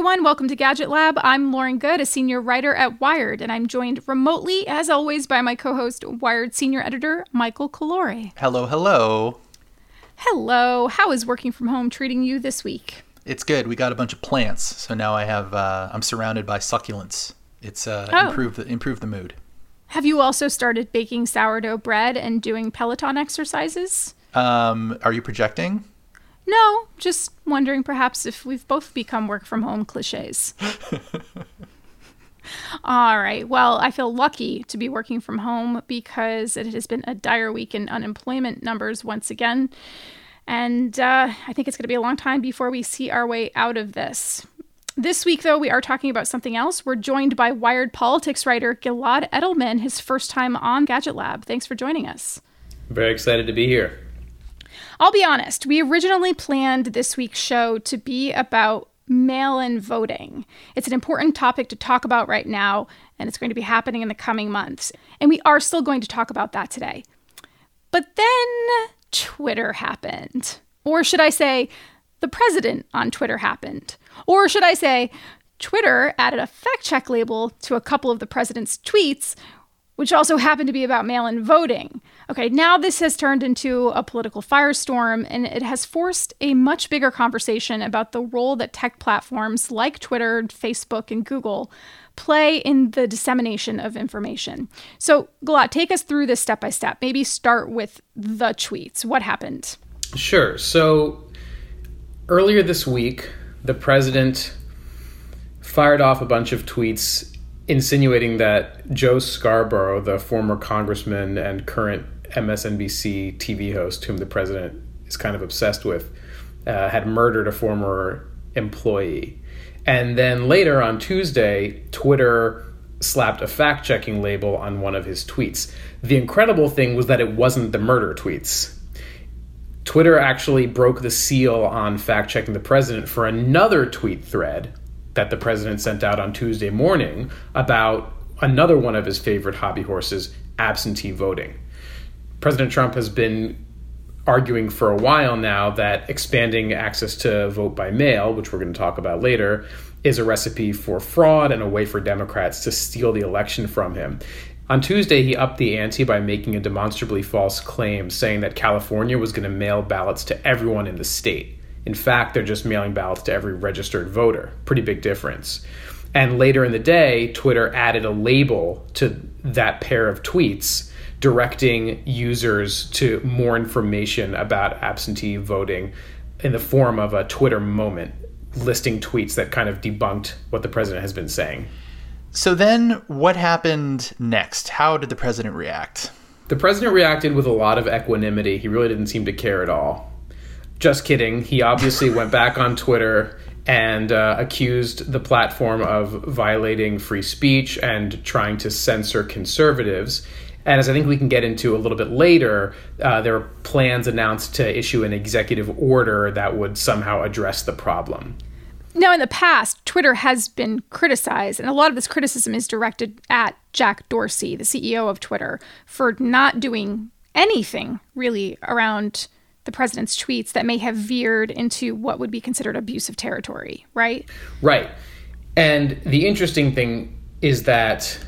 everyone. Welcome to Gadget Lab. I'm Lauren Goode, a senior writer at Wired, and I'm joined remotely, as always, by my co host, Wired senior editor, Michael Calore. Hello, hello. Hello. How is working from home treating you this week? It's good. We got a bunch of plants, so now I have uh, I'm surrounded by succulents. It's uh, oh. improved the, improved the mood. Have you also started baking sourdough bread and doing Peloton exercises? Um, are you projecting? No, just wondering perhaps if we've both become work from home cliches. All right. Well, I feel lucky to be working from home because it has been a dire week in unemployment numbers once again. And uh, I think it's going to be a long time before we see our way out of this. This week, though, we are talking about something else. We're joined by Wired politics writer Gilad Edelman, his first time on Gadget Lab. Thanks for joining us. Very excited to be here. I'll be honest, we originally planned this week's show to be about mail in voting. It's an important topic to talk about right now, and it's going to be happening in the coming months. And we are still going to talk about that today. But then Twitter happened. Or should I say, the president on Twitter happened. Or should I say, Twitter added a fact check label to a couple of the president's tweets, which also happened to be about mail in voting. Okay, now this has turned into a political firestorm, and it has forced a much bigger conversation about the role that tech platforms like Twitter, Facebook, and Google play in the dissemination of information. So, Gilad, take us through this step by step. Maybe start with the tweets. What happened? Sure. So, earlier this week, the president fired off a bunch of tweets insinuating that Joe Scarborough, the former congressman and current MSNBC TV host, whom the president is kind of obsessed with, uh, had murdered a former employee. And then later on Tuesday, Twitter slapped a fact checking label on one of his tweets. The incredible thing was that it wasn't the murder tweets. Twitter actually broke the seal on fact checking the president for another tweet thread that the president sent out on Tuesday morning about another one of his favorite hobby horses, absentee voting. President Trump has been arguing for a while now that expanding access to vote by mail, which we're going to talk about later, is a recipe for fraud and a way for Democrats to steal the election from him. On Tuesday, he upped the ante by making a demonstrably false claim, saying that California was going to mail ballots to everyone in the state. In fact, they're just mailing ballots to every registered voter. Pretty big difference. And later in the day, Twitter added a label to that pair of tweets directing users to more information about absentee voting in the form of a Twitter moment listing tweets that kind of debunked what the president has been saying. So then what happened next? How did the president react? The president reacted with a lot of equanimity. He really didn't seem to care at all. Just kidding. He obviously went back on Twitter and uh, accused the platform of violating free speech and trying to censor conservatives. And as I think we can get into a little bit later, uh, there are plans announced to issue an executive order that would somehow address the problem. Now, in the past, Twitter has been criticized, and a lot of this criticism is directed at Jack Dorsey, the CEO of Twitter, for not doing anything really around the president's tweets that may have veered into what would be considered abusive territory, right? Right. And the interesting thing is that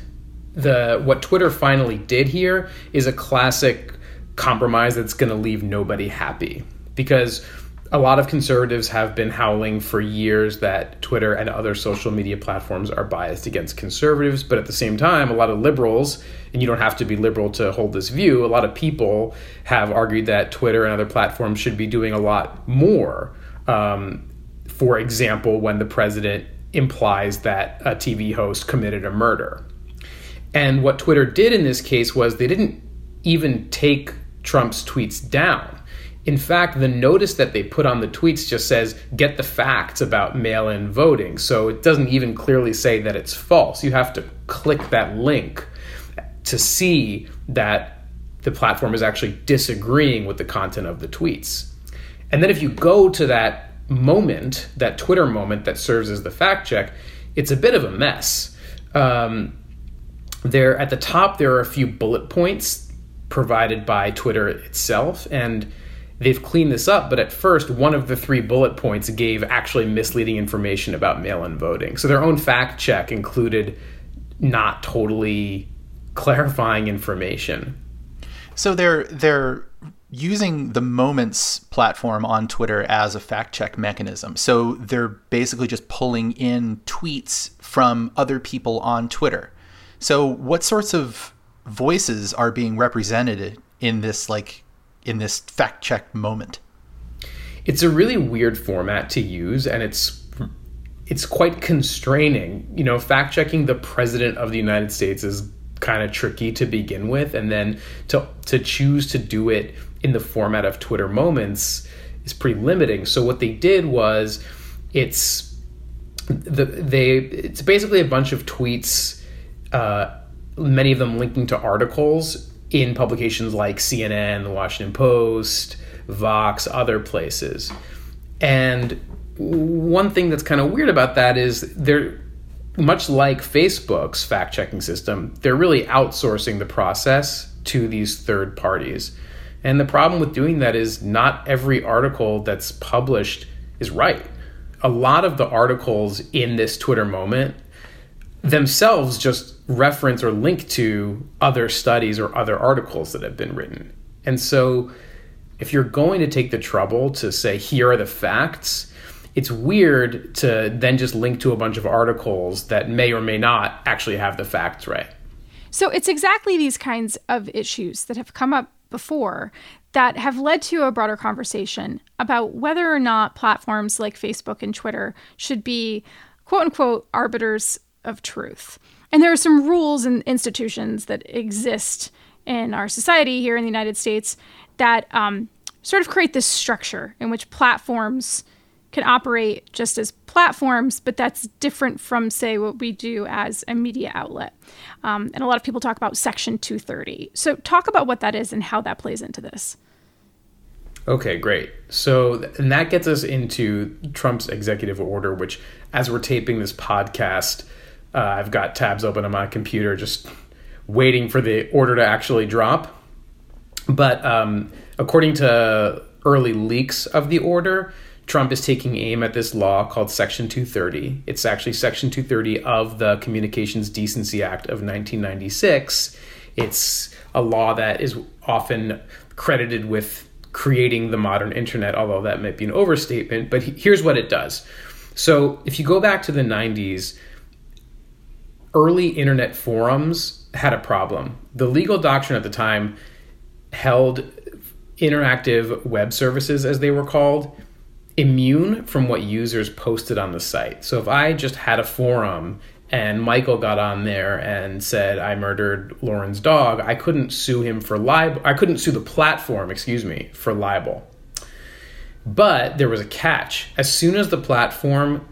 the what Twitter finally did here is a classic compromise that's going to leave nobody happy because a lot of conservatives have been howling for years that Twitter and other social media platforms are biased against conservatives, but at the same time, a lot of liberals, and you don't have to be liberal to hold this view, a lot of people have argued that Twitter and other platforms should be doing a lot more. Um, for example, when the president implies that a TV host committed a murder. And what Twitter did in this case was they didn't even take Trump's tweets down in fact, the notice that they put on the tweets just says, get the facts about mail in voting. So it doesn't even clearly say that it's false. You have to click that link to see that the platform is actually disagreeing with the content of the tweets. And then if you go to that moment, that Twitter moment that serves as the fact check, it's a bit of a mess. Um, there at the top, there are a few bullet points provided by Twitter itself. And they've cleaned this up, but at first, one of the three bullet points gave actually misleading information about mail in voting. So their own fact check included not totally clarifying information. So they're they're using the Moments platform on Twitter as a fact check mechanism. So they're basically just pulling in tweets from other people on Twitter. So what sorts of voices are being represented in this like in this fact check moment? It's a really weird format to use and it's it's quite constraining. You know, fact checking the president of the United States is kind of tricky to begin with and then to to choose to do it in the format of Twitter moments is pretty limiting. So what they did was it's the they it's basically a bunch of tweets, uh, many of them linking to articles in publications like CNN, the Washington Post, Vox, other places. And one thing that's kind of weird about that is they're much like Facebook's fact checking system, they're really outsourcing the process to these third parties. And the problem with doing that is not every article that's published is right. A lot of the articles in this Twitter moment themselves just reference or link to other studies or other articles that have been written. And so if you're going to take the trouble to say, here are the facts, it's weird to then just link to a bunch of articles that may or may not actually have the facts right. So it's exactly these kinds of issues that have come up before that have led to a broader conversation about whether or not platforms like Facebook and Twitter should be quote unquote arbiters of truth. And there are some rules and institutions that exist in our society here in the United States that um, sort of create this structure in which platforms can operate just as platforms, but that's different from, say, what we do as a media outlet. Um, and a lot of people talk about Section 230. So, talk about what that is and how that plays into this. Okay, great. So, and that gets us into Trump's executive order, which, as we're taping this podcast, uh, I've got tabs open on my computer just waiting for the order to actually drop. But um, according to early leaks of the order, Trump is taking aim at this law called Section 230. It's actually Section 230 of the Communications Decency Act of 1996. It's a law that is often credited with creating the modern internet, although that might be an overstatement. But here's what it does. So if you go back to the 90s, early internet forums had a problem. The legal doctrine at the time held interactive web services, as they were called, immune from what users posted on the site. So if I just had a forum and Michael got on there and said I murdered Lauren's dog, I couldn't sue him for libel. I couldn't sue the platform, excuse me, for libel. But there was a catch. As soon as the platform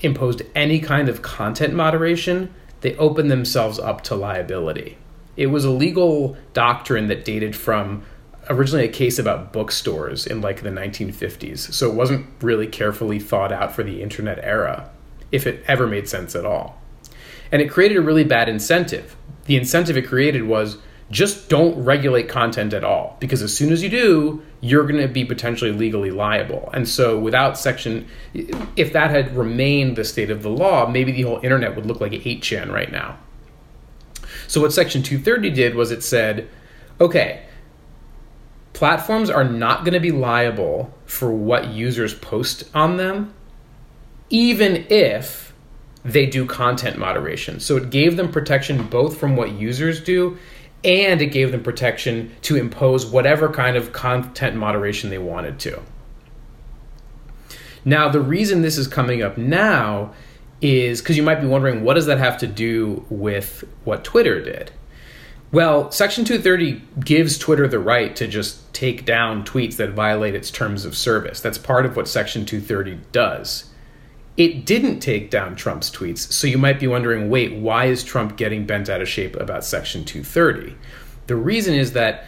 imposed any kind of content moderation, they opened themselves up to liability. It was a legal doctrine that dated from originally a case about bookstores in like the 1950s, so it wasn't really carefully thought out for the internet era, if it ever made sense at all. And it created a really bad incentive. The incentive it created was just don't regulate content at all, because as soon as you do, you're going to be potentially legally liable. And so, without section, if that had remained the state of the law, maybe the whole internet would look like 8chan right now. So, what Section 230 did was it said, okay, platforms are not going to be liable for what users post on them, even if they do content moderation. So it gave them protection both from what users do and it gave them protection to impose whatever kind of content moderation they wanted to. Now, the reason this is coming up now is because you might be wondering what does that have to do with what Twitter did? Well, Section 230 gives Twitter the right to just take down tweets that violate its terms of service. That's part of what Section 230 does. It didn't take down Trump's tweets, so you might be wondering wait, why is Trump getting bent out of shape about Section 230? The reason is that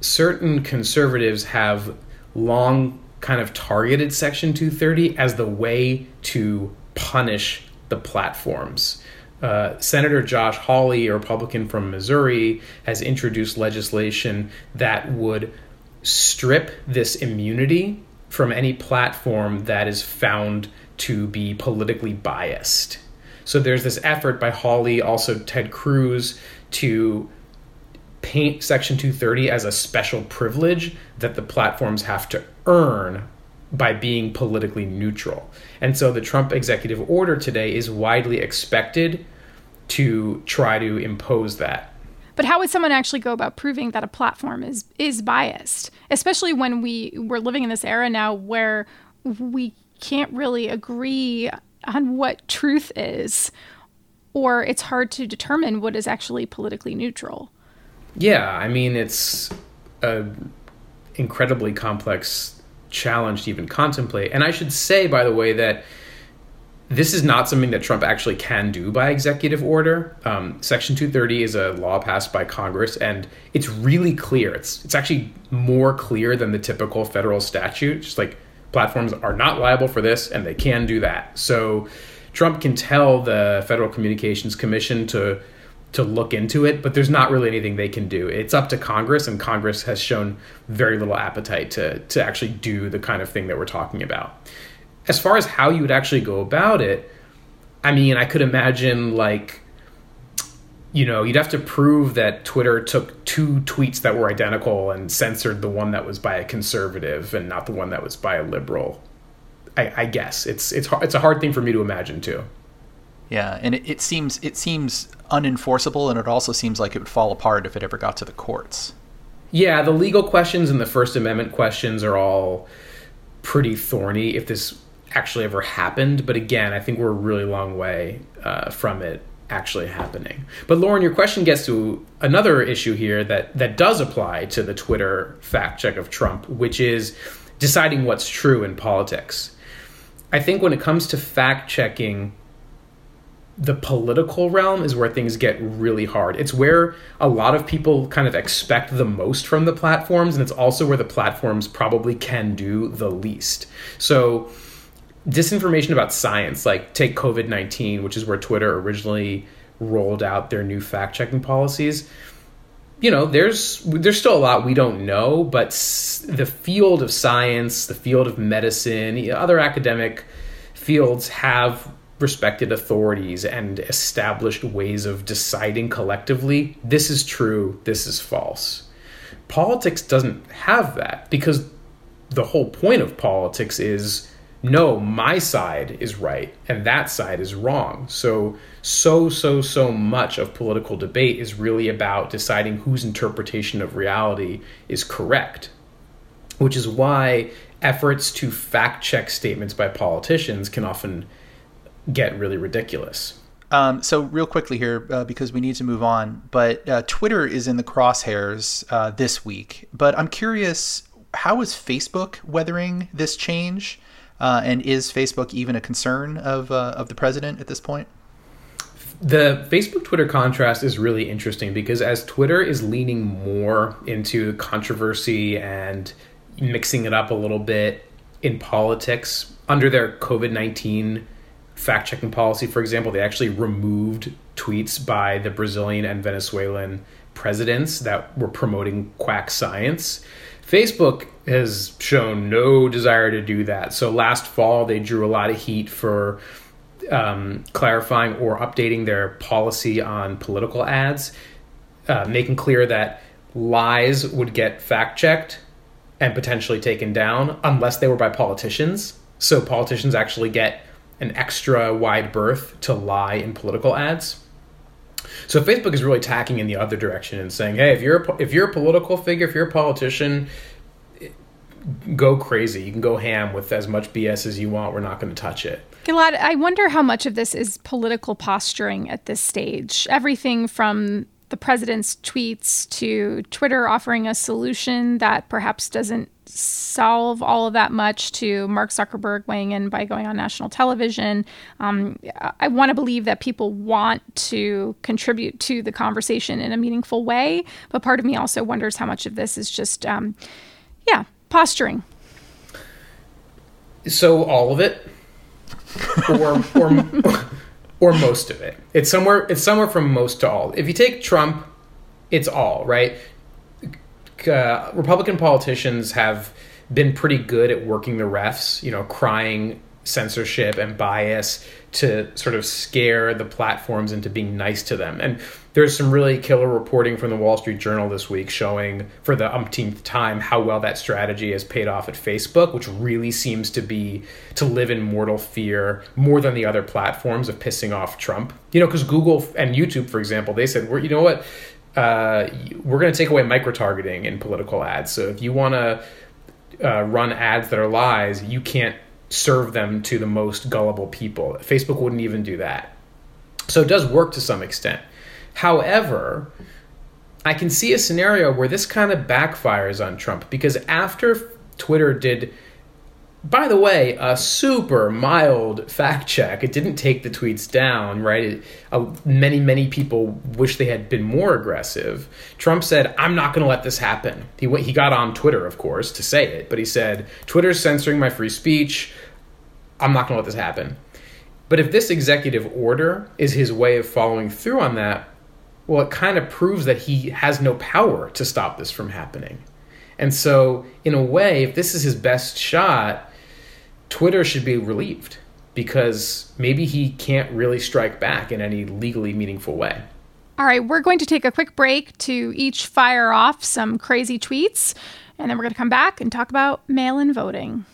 certain conservatives have long kind of targeted Section 230 as the way to punish the platforms. Uh, Senator Josh Hawley, a Republican from Missouri, has introduced legislation that would strip this immunity from any platform that is found to be politically biased. So there's this effort by Hawley, also Ted Cruz, to paint Section 230 as a special privilege that the platforms have to earn by being politically neutral. And so the Trump executive order today is widely expected to try to impose that. But how would someone actually go about proving that a platform is is biased, especially when we we're living in this era now where we can't really agree on what truth is or it's hard to determine what is actually politically neutral. Yeah, I mean it's a incredibly complex challenge to even contemplate. And I should say by the way that this is not something that Trump actually can do by executive order. Um, Section 230 is a law passed by Congress, and it's really clear. It's it's actually more clear than the typical federal statute. Just like platforms are not liable for this, and they can do that. So Trump can tell the Federal Communications Commission to to look into it, but there's not really anything they can do. It's up to Congress, and Congress has shown very little appetite to to actually do the kind of thing that we're talking about as far as how you would actually go about it, I mean, I could imagine like you know, you'd have to prove that Twitter took two tweets that were identical and censored the one that was by a conservative and not the one that was by a liberal. I, I guess it's it's it's a hard thing for me to imagine too. Yeah, and it, it seems it seems unenforceable, and it also seems like it would fall apart if it ever got to the courts. Yeah, the legal questions and the First Amendment questions are all pretty thorny. If this actually ever happened. But again, I think we're a really long way uh, from it actually happening. But Lauren, your question gets to another issue here that that does apply to the Twitter fact check of Trump, which is deciding what's true in politics. I think when it comes to fact checking, the political realm is where things get really hard. It's where a lot of people kind of expect the most from the platforms, and it's also where the platforms probably can do the least. So disinformation about science, like take COVID 19, which is where Twitter originally rolled out their new fact checking policies. You know, there's there's still a lot we don't know, but the field of science, the field of medicine, other academic fields have respected authorities and established ways of deciding collectively this is true, this is false. Politics doesn't have that because the whole point of politics is no, my side is right and that side is wrong. So, so, so, so much of political debate is really about deciding whose interpretation of reality is correct, which is why efforts to fact check statements by politicians can often get really ridiculous. Um, so, real quickly here, uh, because we need to move on, but uh, Twitter is in the crosshairs uh, this week. But I'm curious, how is Facebook weathering this change? Uh, and is Facebook even a concern of uh, of the president at this point? The Facebook Twitter contrast is really interesting because as Twitter is leaning more into controversy and mixing it up a little bit in politics under their COVID 19 fact checking policy, for example, they actually removed tweets by the Brazilian and Venezuelan presidents that were promoting quack science. Facebook has shown no desire to do that. So last fall, they drew a lot of heat for um, clarifying or updating their policy on political ads, uh, making clear that lies would get fact checked and potentially taken down unless they were by politicians. So politicians actually get an extra wide berth to lie in political ads. So Facebook is really tacking in the other direction and saying, "Hey, if you're a, if you're a political figure, if you're a politician, go crazy. You can go ham with as much BS as you want. We're not going to touch it." Gilad, I wonder how much of this is political posturing at this stage. Everything from the president's tweets to Twitter offering a solution that perhaps doesn't solve all of that much to Mark Zuckerberg weighing in by going on national television. Um, I want to believe that people want to contribute to the conversation in a meaningful way, but part of me also wonders how much of this is just, um, yeah, posturing. So all of it, or or or most of it. It's somewhere. It's somewhere from most to all. If you take Trump, it's all right uh, Republican politicians have been pretty good at working the refs, you know, crying censorship and bias to sort of scare the platforms into being nice to them. And there's some really killer reporting from the Wall Street Journal this week showing for the umpteenth time how well that strategy has paid off at Facebook, which really seems to be to live in mortal fear more than the other platforms of pissing off Trump. You know, because Google and YouTube, for example, they said, "We're you know what." Uh, we're going to take away micro targeting in political ads. So if you want to uh, run ads that are lies, you can't serve them to the most gullible people. Facebook wouldn't even do that. So it does work to some extent. However, I can see a scenario where this kind of backfires on Trump because after Twitter did by the way, a super mild fact check. It didn't take the tweets down, right? It, uh, many, many people wish they had been more aggressive. Trump said, I'm not going to let this happen. He, he got on Twitter, of course, to say it, but he said, Twitter's censoring my free speech. I'm not going to let this happen. But if this executive order is his way of following through on that, well, it kind of proves that he has no power to stop this from happening. And so, in a way, if this is his best shot, Twitter should be relieved because maybe he can't really strike back in any legally meaningful way. All right, we're going to take a quick break to each fire off some crazy tweets, and then we're going to come back and talk about mail in voting.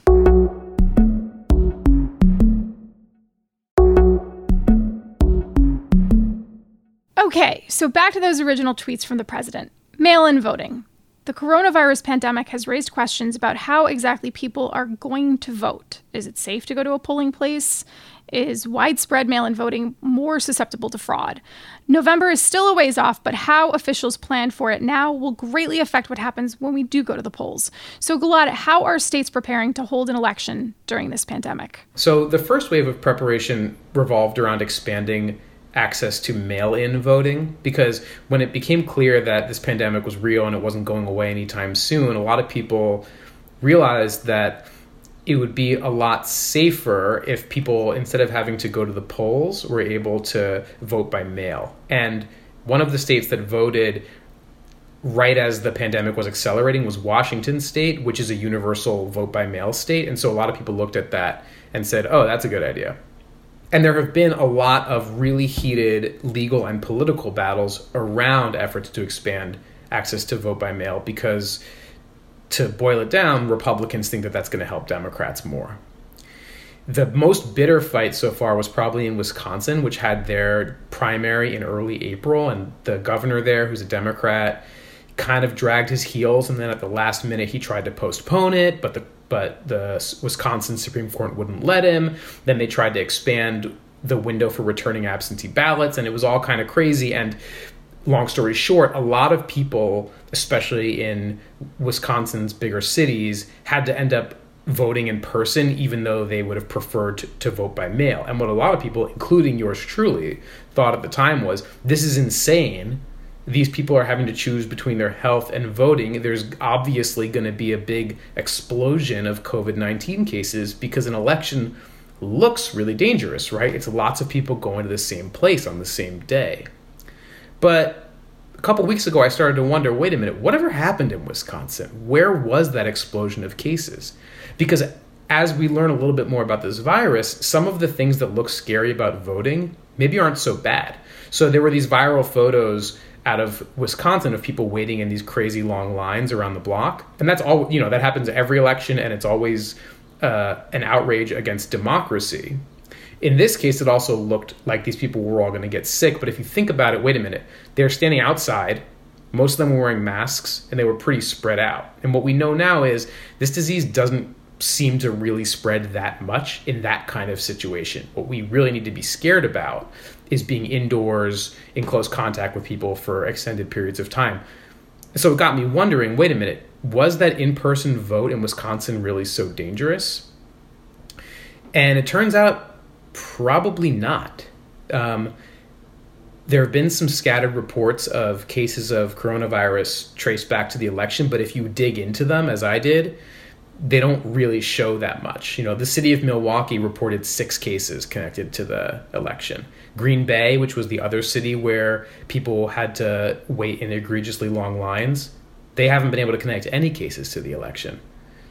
Okay, so back to those original tweets from the president. Mail in voting. The coronavirus pandemic has raised questions about how exactly people are going to vote. Is it safe to go to a polling place? Is widespread mail in voting more susceptible to fraud? November is still a ways off, but how officials plan for it now will greatly affect what happens when we do go to the polls. So, Gilad, how are states preparing to hold an election during this pandemic? So, the first wave of preparation revolved around expanding access to mail in voting because when it became clear that this pandemic was real and it wasn't going away anytime soon, a lot of people realized that it would be a lot safer if people, instead of having to go to the polls, were able to vote by mail. And one of the states that voted right as the pandemic was accelerating was Washington state, which is a universal vote by mail state. And so a lot of people looked at that and said, oh, that's a good idea. And there have been a lot of really heated legal and political battles around efforts to expand access to vote by mail because, to boil it down, Republicans think that that's going to help Democrats more. The most bitter fight so far was probably in Wisconsin, which had their primary in early April, and the governor there, who's a Democrat, kind of dragged his heels, and then at the last minute he tried to postpone it, but the but the Wisconsin Supreme Court wouldn't let him. Then they tried to expand the window for returning absentee ballots, and it was all kind of crazy. And long story short, a lot of people, especially in Wisconsin's bigger cities, had to end up voting in person, even though they would have preferred to, to, vote by mail. And what a lot of people, including yours truly, thought at the time was this is insane these people are having to choose between their health and voting, there's obviously going to be a big explosion of COVID 19 cases because an election looks really dangerous, right? It's lots of people going to the same place on the same day. But a couple weeks ago, I started to wonder wait a minute, whatever happened in Wisconsin? Where was that explosion of cases? Because as we learn a little bit more about this virus, some of the things that look scary about voting maybe aren't so bad. So there were these viral photos out of Wisconsin of people waiting in these crazy long lines around the block. And that's all, you know, that happens every election and it's always uh, an outrage against democracy. In this case, it also looked like these people were all going to get sick. But if you think about it, wait a minute, they're standing outside. Most of them were wearing masks and they were pretty spread out. And what we know now is this disease doesn't seem to really spread that much in that kind of situation. What we really need to be scared about is being indoors in close contact with people for extended periods of time. So it got me wondering wait a minute, was that in person vote in Wisconsin really so dangerous? And it turns out probably not. Um, there have been some scattered reports of cases of coronavirus traced back to the election, but if you dig into them, as I did, they don't really show that much. You know, the city of Milwaukee reported six cases connected to the election. Green Bay, which was the other city where people had to wait in egregiously long lines, they haven't been able to connect any cases to the election.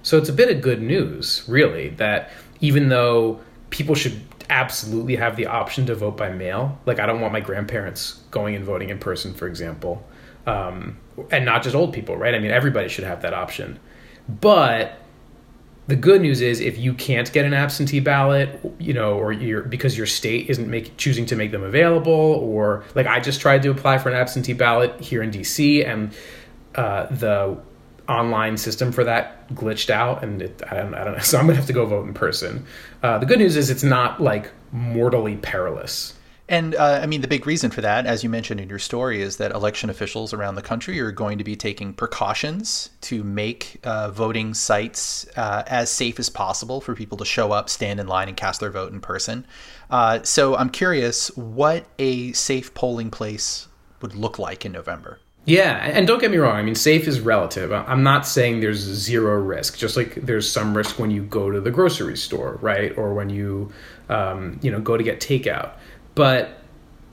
So it's a bit of good news, really, that even though people should absolutely have the option to vote by mail, like I don't want my grandparents going and voting in person, for example, um, and not just old people, right? I mean, everybody should have that option. But the good news is if you can't get an absentee ballot, you know, or you're because your state isn't make, choosing to make them available, or like I just tried to apply for an absentee ballot here in DC, and uh, the online system for that glitched out, and it, I don't, I don't know. So I'm gonna have to go vote in person. Uh, the good news is it's not like mortally perilous. And uh, I mean, the big reason for that, as you mentioned in your story, is that election officials around the country are going to be taking precautions to make uh, voting sites uh, as safe as possible for people to show up, stand in line, and cast their vote in person. Uh, so I'm curious what a safe polling place would look like in November. Yeah, and don't get me wrong. I mean, safe is relative. I'm not saying there's zero risk. Just like there's some risk when you go to the grocery store, right, or when you, um, you know, go to get takeout. But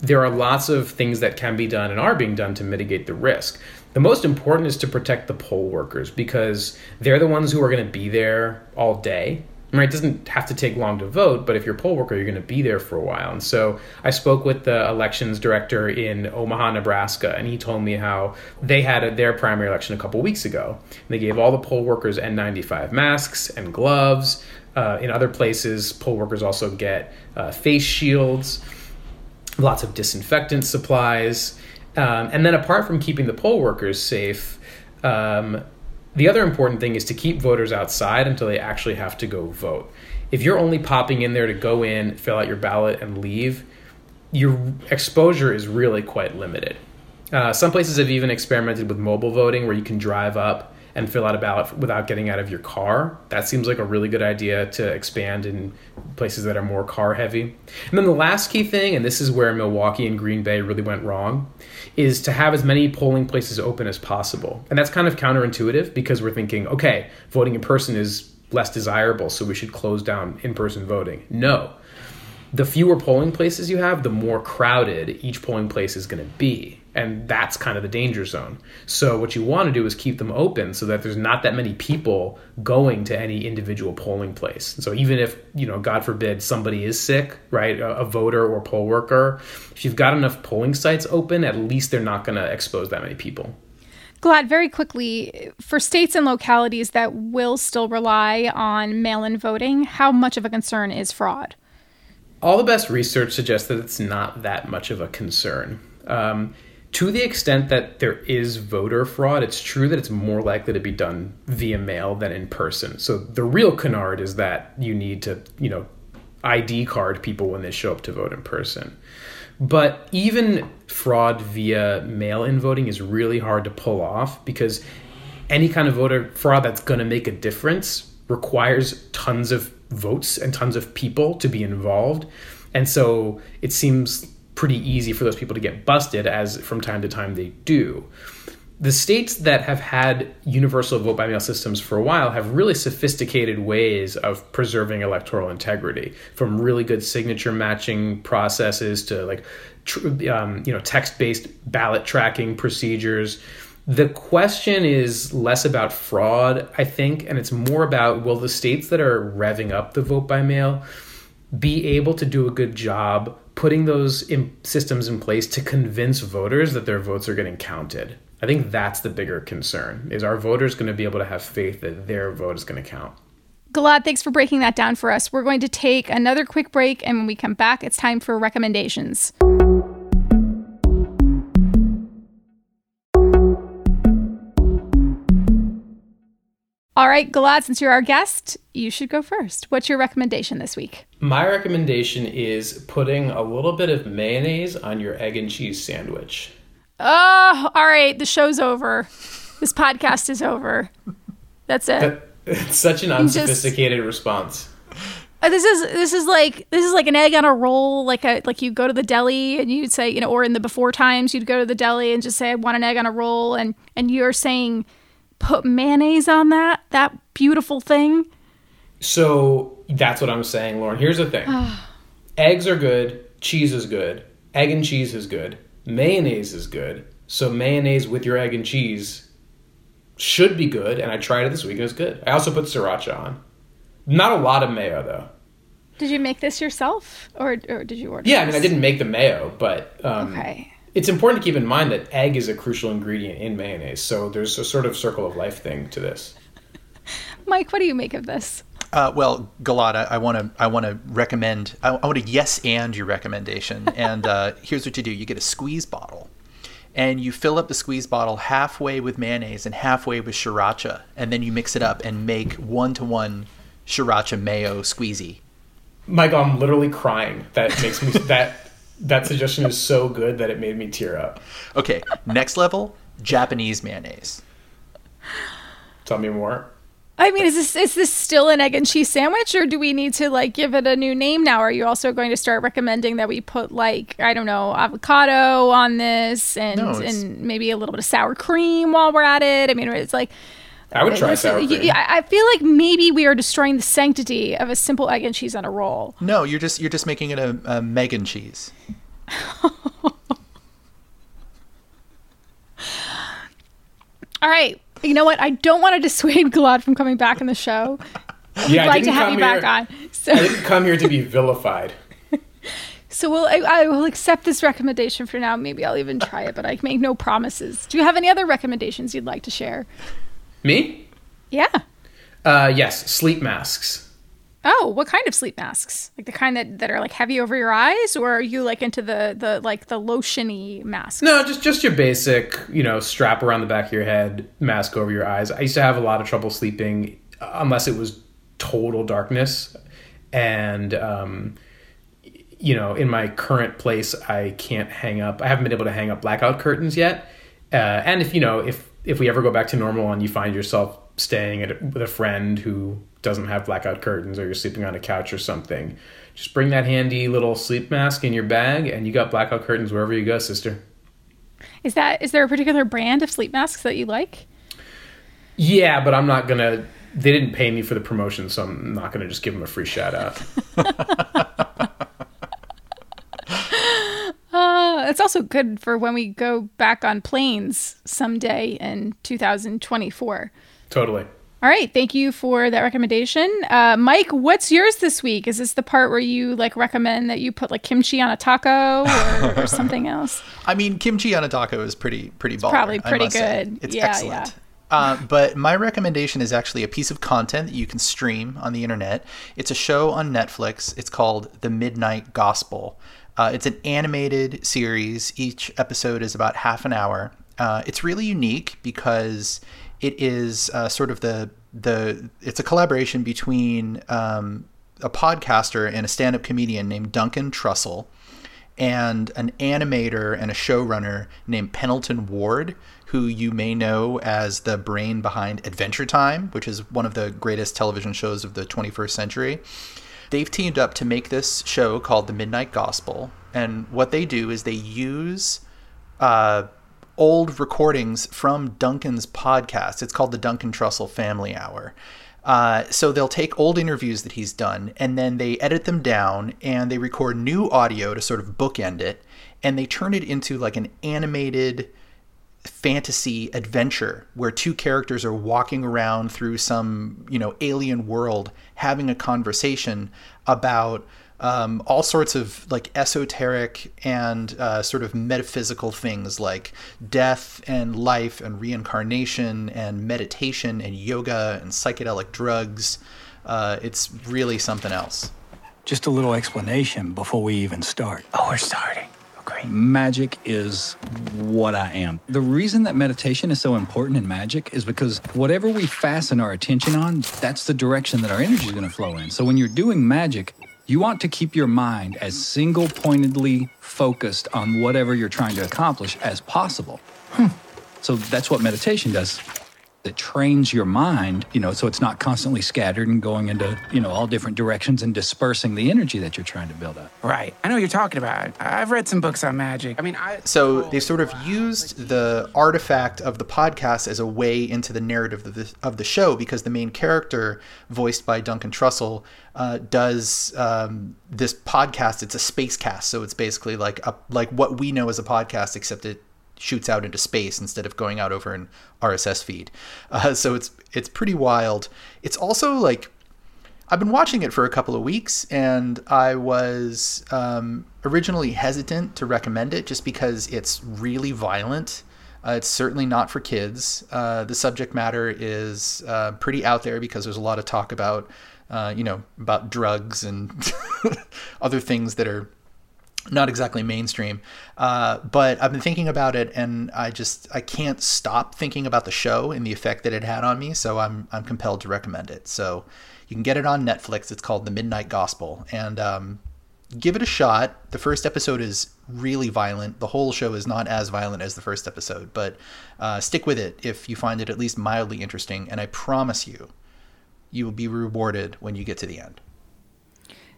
there are lots of things that can be done and are being done to mitigate the risk. The most important is to protect the poll workers because they're the ones who are going to be there all day. Right? It doesn't have to take long to vote, but if you're a poll worker, you're going to be there for a while. And so I spoke with the elections director in Omaha, Nebraska, and he told me how they had a, their primary election a couple weeks ago. They gave all the poll workers N95 masks and gloves. Uh, in other places, poll workers also get uh, face shields lots of disinfectant supplies. Um, and then, apart from keeping the poll workers safe, um, the other important thing is to keep voters outside until they actually have to go vote. If you're only popping in there to go in, fill out your ballot, and leave, your exposure is really quite limited. Uh, some places have even experimented with mobile voting where you can drive up and fill out a ballot without getting out of your car. That seems like a really good idea to expand in places that are more car heavy. And then the last key thing, and this is where Milwaukee and Green Bay really went wrong, is to have as many polling places open as possible. And that's kind of counterintuitive because we're thinking, okay, voting in person is less desirable, so we should close down in person voting. No. The fewer polling places you have, the more crowded each polling place is going to be and that's kind of the danger zone. So what you want to do is keep them open so that there's not that many people going to any individual polling place. So even if, you know, God forbid somebody is sick, right, a, a voter or poll worker, if you've got enough polling sites open, at least they're not going to expose that many people. Gilad, very quickly, for states and localities that will still rely on mail in voting, how much of a concern is fraud? All the best research suggests that it's not that much of a concern. Um, to the extent that there is voter fraud, it's true that it's more likely to be done via mail than in person. So the real canard is that you need to, you know, ID card people when they show up to vote in person. But even fraud via mail in voting is really hard to pull off because any kind of voter fraud that's going to make a difference requires tons of votes and tons of people to be involved. And so it seems pretty easy for those people to get busted, as from time to time they do. The states that have had universal vote by mail systems for a while have really sophisticated ways of preserving electoral integrity, from really good signature matching processes to like um, you know text-based ballot tracking procedures. The question is less about fraud, I think, and it's more about will the states that are revving up the vote by mail be able to do a good job putting those in systems in place to convince voters that their votes are getting counted. I think that's the bigger concern. Is our voters going to be able to have faith that their vote is going to count? Gilad, thanks for breaking that down for us. We're going to take another quick break, and when we come back, it's time for recommendations. All right, Gilad, since you're our guest, you should go first. What's your recommendation this week? My recommendation is putting a little bit of mayonnaise on your egg and cheese sandwich. Oh, all right. The show's over. This podcast is over. That's it. It's such an unsophisticated just, response. Uh, this is this is like this is like an egg on a roll. Like a like you go to the deli and you'd say you know, or in the before times you'd go to the deli and just say I want an egg on a roll, and and you're saying put mayonnaise on that that beautiful thing so that's what i'm saying lauren here's the thing eggs are good cheese is good egg and cheese is good mayonnaise is good so mayonnaise with your egg and cheese should be good, and I tried it this week and it was good. I also put sriracha on. Not a lot of mayo though. Did you make this yourself, or, or did you order? Yeah, I mean, I didn't make the mayo, but um, Okay. It's important to keep in mind that egg is a crucial ingredient in mayonnaise. So there's a sort of circle of life thing to this. Mike, what do you make of this? Uh, well, Galata, I want to I want to recommend I, I want to yes and your recommendation. and uh, here's what you do: you get a squeeze bottle, and you fill up the squeeze bottle halfway with mayonnaise and halfway with sriracha, and then you mix it up and make one to one sriracha mayo squeezy. Mike, I'm literally crying. That makes me that that suggestion is so good that it made me tear up. Okay, next level: Japanese mayonnaise. Tell me more. I mean, is this is this still an egg and cheese sandwich, or do we need to like give it a new name now? Are you also going to start recommending that we put like I don't know avocado on this and No, and maybe a little bit of sour cream while we're at it? I mean, it's like I would try this sour cream. yeah, I I feel like maybe we are destroying the sanctity of a simple egg and cheese on a roll. No, you're just you're just making it a, a Megan cheese. All right, you know what? I don't want to dissuade Gilad from coming back in the show. Yeah, I'd I like to have come you back on. So, I didn't come here to be vilified. so we'll, I, I will accept this recommendation for now. Maybe I'll even try it, but I make no promises. Do you have any other recommendations you'd like to share? Me? Yeah. Uh, yes, sleep masks. Oh, what kind of sleep masks? Like the kind that, that are like heavy over your eyes, or are you like into the the like the lotiony mask? No, just just your basic, you know, strap around the back of your head, mask over your eyes. I used to have a lot of trouble sleeping uh, unless it was total darkness, and um, you know, in my current place, I can't hang up. I haven't been able to hang up blackout curtains yet. Uh, and if you know, if if we ever go back to normal and you find yourself staying at, with a friend who doesn't have blackout curtains or you're sleeping on a couch or something, just bring that handy little sleep mask in your bag and you got blackout curtains wherever you go, sister. Is that is there a particular brand of sleep masks that you like? Yeah, but I'm not gonna. They didn't pay me for the promotion, so I'm not gonna just give them a free shout out. Uh, it's also good for when we go back on planes someday in 2024. totally. All right, thank you for that recommendation, uh, Mike. What's yours this week? Is this the part where you like recommend that you put like kimchi on a taco or, or something else? I mean, kimchi on a taco is pretty pretty baller. probably pretty must say. good. It's Yeah, excellent. yeah. Uh, but my recommendation is actually a piece of content that you can stream on the internet. It's a show on Netflix. It's called The Midnight Gospel. Uh, it's an animated series. Each episode is about half an hour. Uh, it's really unique because it is uh, sort of the the it's a collaboration between um, a podcaster and a stand-up comedian named Duncan Trussell and an animator and a showrunner named Pendleton Ward, who you may know as the brain behind Adventure Time, which is one of the greatest television shows of the 21st century. They've teamed up to make this show called The Midnight Gospel. And what they do is they use uh, old recordings from Duncan's podcast. It's called the Duncan Trussell Family Hour. Uh, so they'll take old interviews that he's done and then they edit them down and they record new audio to sort of bookend it and they turn it into like an animated fantasy adventure where two characters are walking around through some you know alien world having a conversation about um, all sorts of like esoteric and uh, sort of metaphysical things like death and life and reincarnation and meditation and yoga and psychedelic drugs uh, it's really something else Just a little explanation before we even start. Oh, we're starting. Great. Magic is what I am. The reason that meditation is so important in magic is because whatever we fasten our attention on, that's the direction that our energy is going to flow in. So when you're doing magic, you want to keep your mind as single pointedly focused on whatever you're trying to accomplish as possible. Hmm. So that's what meditation does. It trains your mind, you know, so it's not constantly scattered and going into, you know, all different directions and dispersing the energy that you're trying to build up. Right. I know what you're talking about. I've read some books on magic. I mean, I. So they sort of used the artifact of the podcast as a way into the narrative of the, of the show because the main character, voiced by Duncan Trussell, uh, does um, this podcast. It's a space cast, so it's basically like a, like what we know as a podcast, except it shoots out into space instead of going out over an RSS feed. Uh, so it's it's pretty wild. It's also like I've been watching it for a couple of weeks, and I was um, originally hesitant to recommend it just because it's really violent. Uh, it's certainly not for kids. Uh, the subject matter is uh, pretty out there because there's a lot of talk about, uh, you know, about drugs and other things that are not exactly mainstream. Uh, but I've been thinking about it, and I just I can't stop thinking about the show and the effect that it had on me. So I'm I'm compelled to recommend it. So you can get it on Netflix. It's called The Midnight Gospel, and um, give it a shot. The first episode is really violent. The whole show is not as violent as the first episode, but uh, stick with it if you find it at least mildly interesting. And I promise you, you will be rewarded when you get to the end.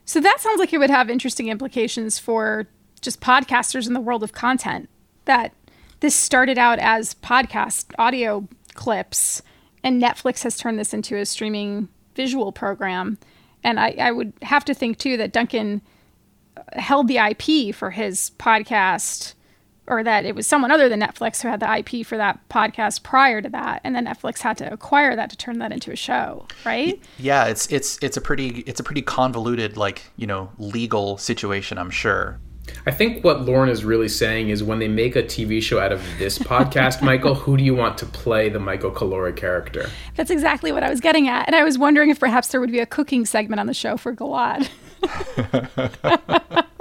So that sounds like it would have interesting implications for just podcasters in the world of content. That this started out as podcast audio clips, and Netflix has turned this into a streaming visual program. And I, I would have to think too that Duncan held the IP for his podcast, or that it was someone other than Netflix who had the IP for that podcast prior to that, and then Netflix had to acquire that to turn that into a show, right? Yeah, it's it's it's a pretty it's a pretty convoluted like you know legal situation, I'm sure. I think what Lauren is really saying is when they make a TV show out of this podcast, Michael, who do you want to play the Michael Calore character? That's exactly what I was getting at. And I was wondering if perhaps there would be a cooking segment on the show for Gilad.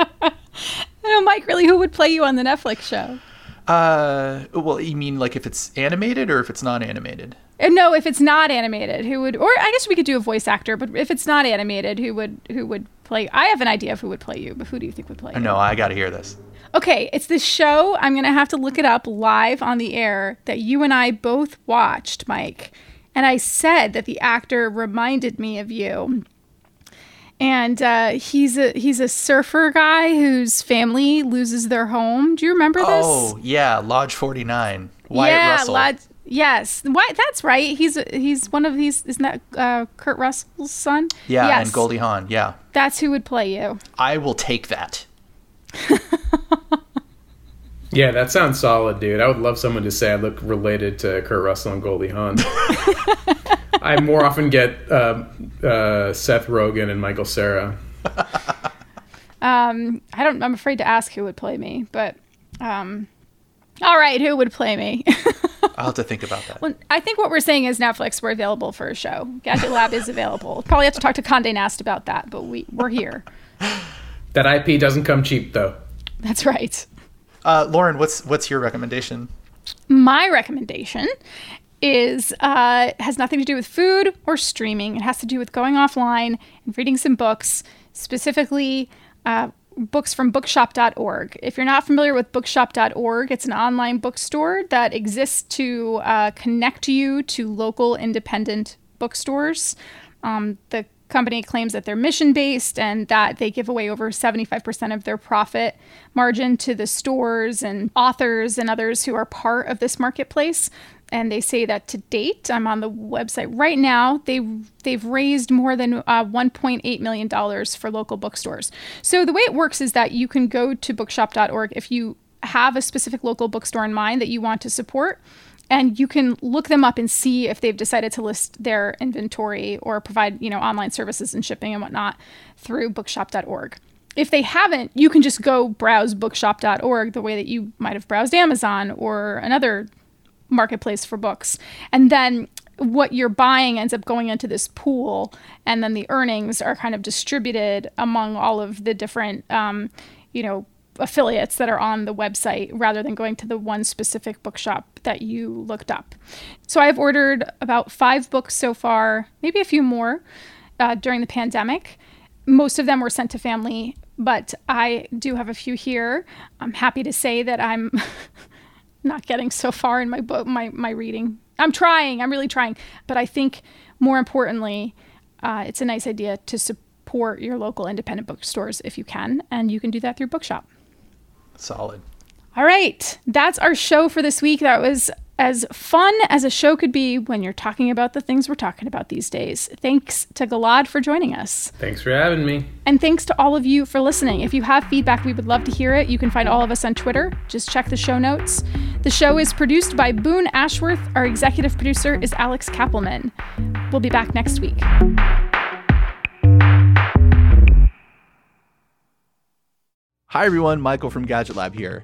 Mike, really, who would play you on the Netflix show? Uh, well, you mean like if it's animated or if it's not animated? Uh, no, if it's not animated, who would? Or I guess we could do a voice actor. But if it's not animated, who would? Who would play? I have an idea of who would play you, but who do you think would play? you? No, I got to hear this. Okay, it's this show. I'm gonna have to look it up live on the air that you and I both watched, Mike. And I said that the actor reminded me of you and uh, he's a he's a surfer guy whose family loses their home. Do you remember this? Oh yeah, Lodge Forty Nine. Wyatt yeah, Russell. Lodge. Yes, Why, that's right. He's he's one of these. Isn't that uh, Kurt Russell's son? Yeah, yes. and Goldie Hawn. Yeah, that's who would play you. I will take that. yeah, that sounds solid, dude. I would love someone to say I look related to Kurt Russell and Goldie Hawn. I more often get uh, uh, Seth Rogen and Michael Cera. um, I don't. I'm afraid to ask who would play me, but um, all right, who would play me? I'll have to think about that. Well, I think what we're saying is Netflix. We're available for a show. Gadget Lab is available. Probably have to talk to Condé Nast about that, but we we're here. That IP doesn't come cheap, though. That's right. Uh, Lauren, what's what's your recommendation? My recommendation is uh, has nothing to do with food or streaming. It has to do with going offline and reading some books, specifically uh, books from bookshop.org. If you're not familiar with bookshop.org, it's an online bookstore that exists to uh, connect you to local independent bookstores. Um, the company claims that they're mission based and that they give away over 75% of their profit margin to the stores and authors and others who are part of this marketplace and they say that to date, I'm on the website right now. They they've raised more than uh, 1.8 million dollars for local bookstores. So the way it works is that you can go to bookshop.org if you have a specific local bookstore in mind that you want to support. And you can look them up and see if they've decided to list their inventory or provide, you know, online services and shipping and whatnot through bookshop.org if they haven't, you can just go browse bookshop.org the way that you might have browsed Amazon or another marketplace for books. And then what you're buying ends up going into this pool, and then the earnings are kind of distributed among all of the different, um, you know, affiliates that are on the website rather than going to the one specific bookshop that you looked up. So I've ordered about five books so far, maybe a few more uh, during the pandemic. Most of them were sent to family, but I do have a few here. I'm happy to say that I'm not getting so far in my book, my, my reading. I'm trying, I'm really trying. But I think more importantly, uh, it's a nice idea to support your local independent bookstores if you can, and you can do that through Bookshop. Solid. All right, that's our show for this week. That was as fun as a show could be when you're talking about the things we're talking about these days. Thanks to Gilad for joining us. Thanks for having me. And thanks to all of you for listening. If you have feedback, we would love to hear it. You can find all of us on Twitter. Just check the show notes. The show is produced by Boone Ashworth. Our executive producer is Alex Kapelman. We'll be back next week. Hi, everyone. Michael from Gadget Lab here.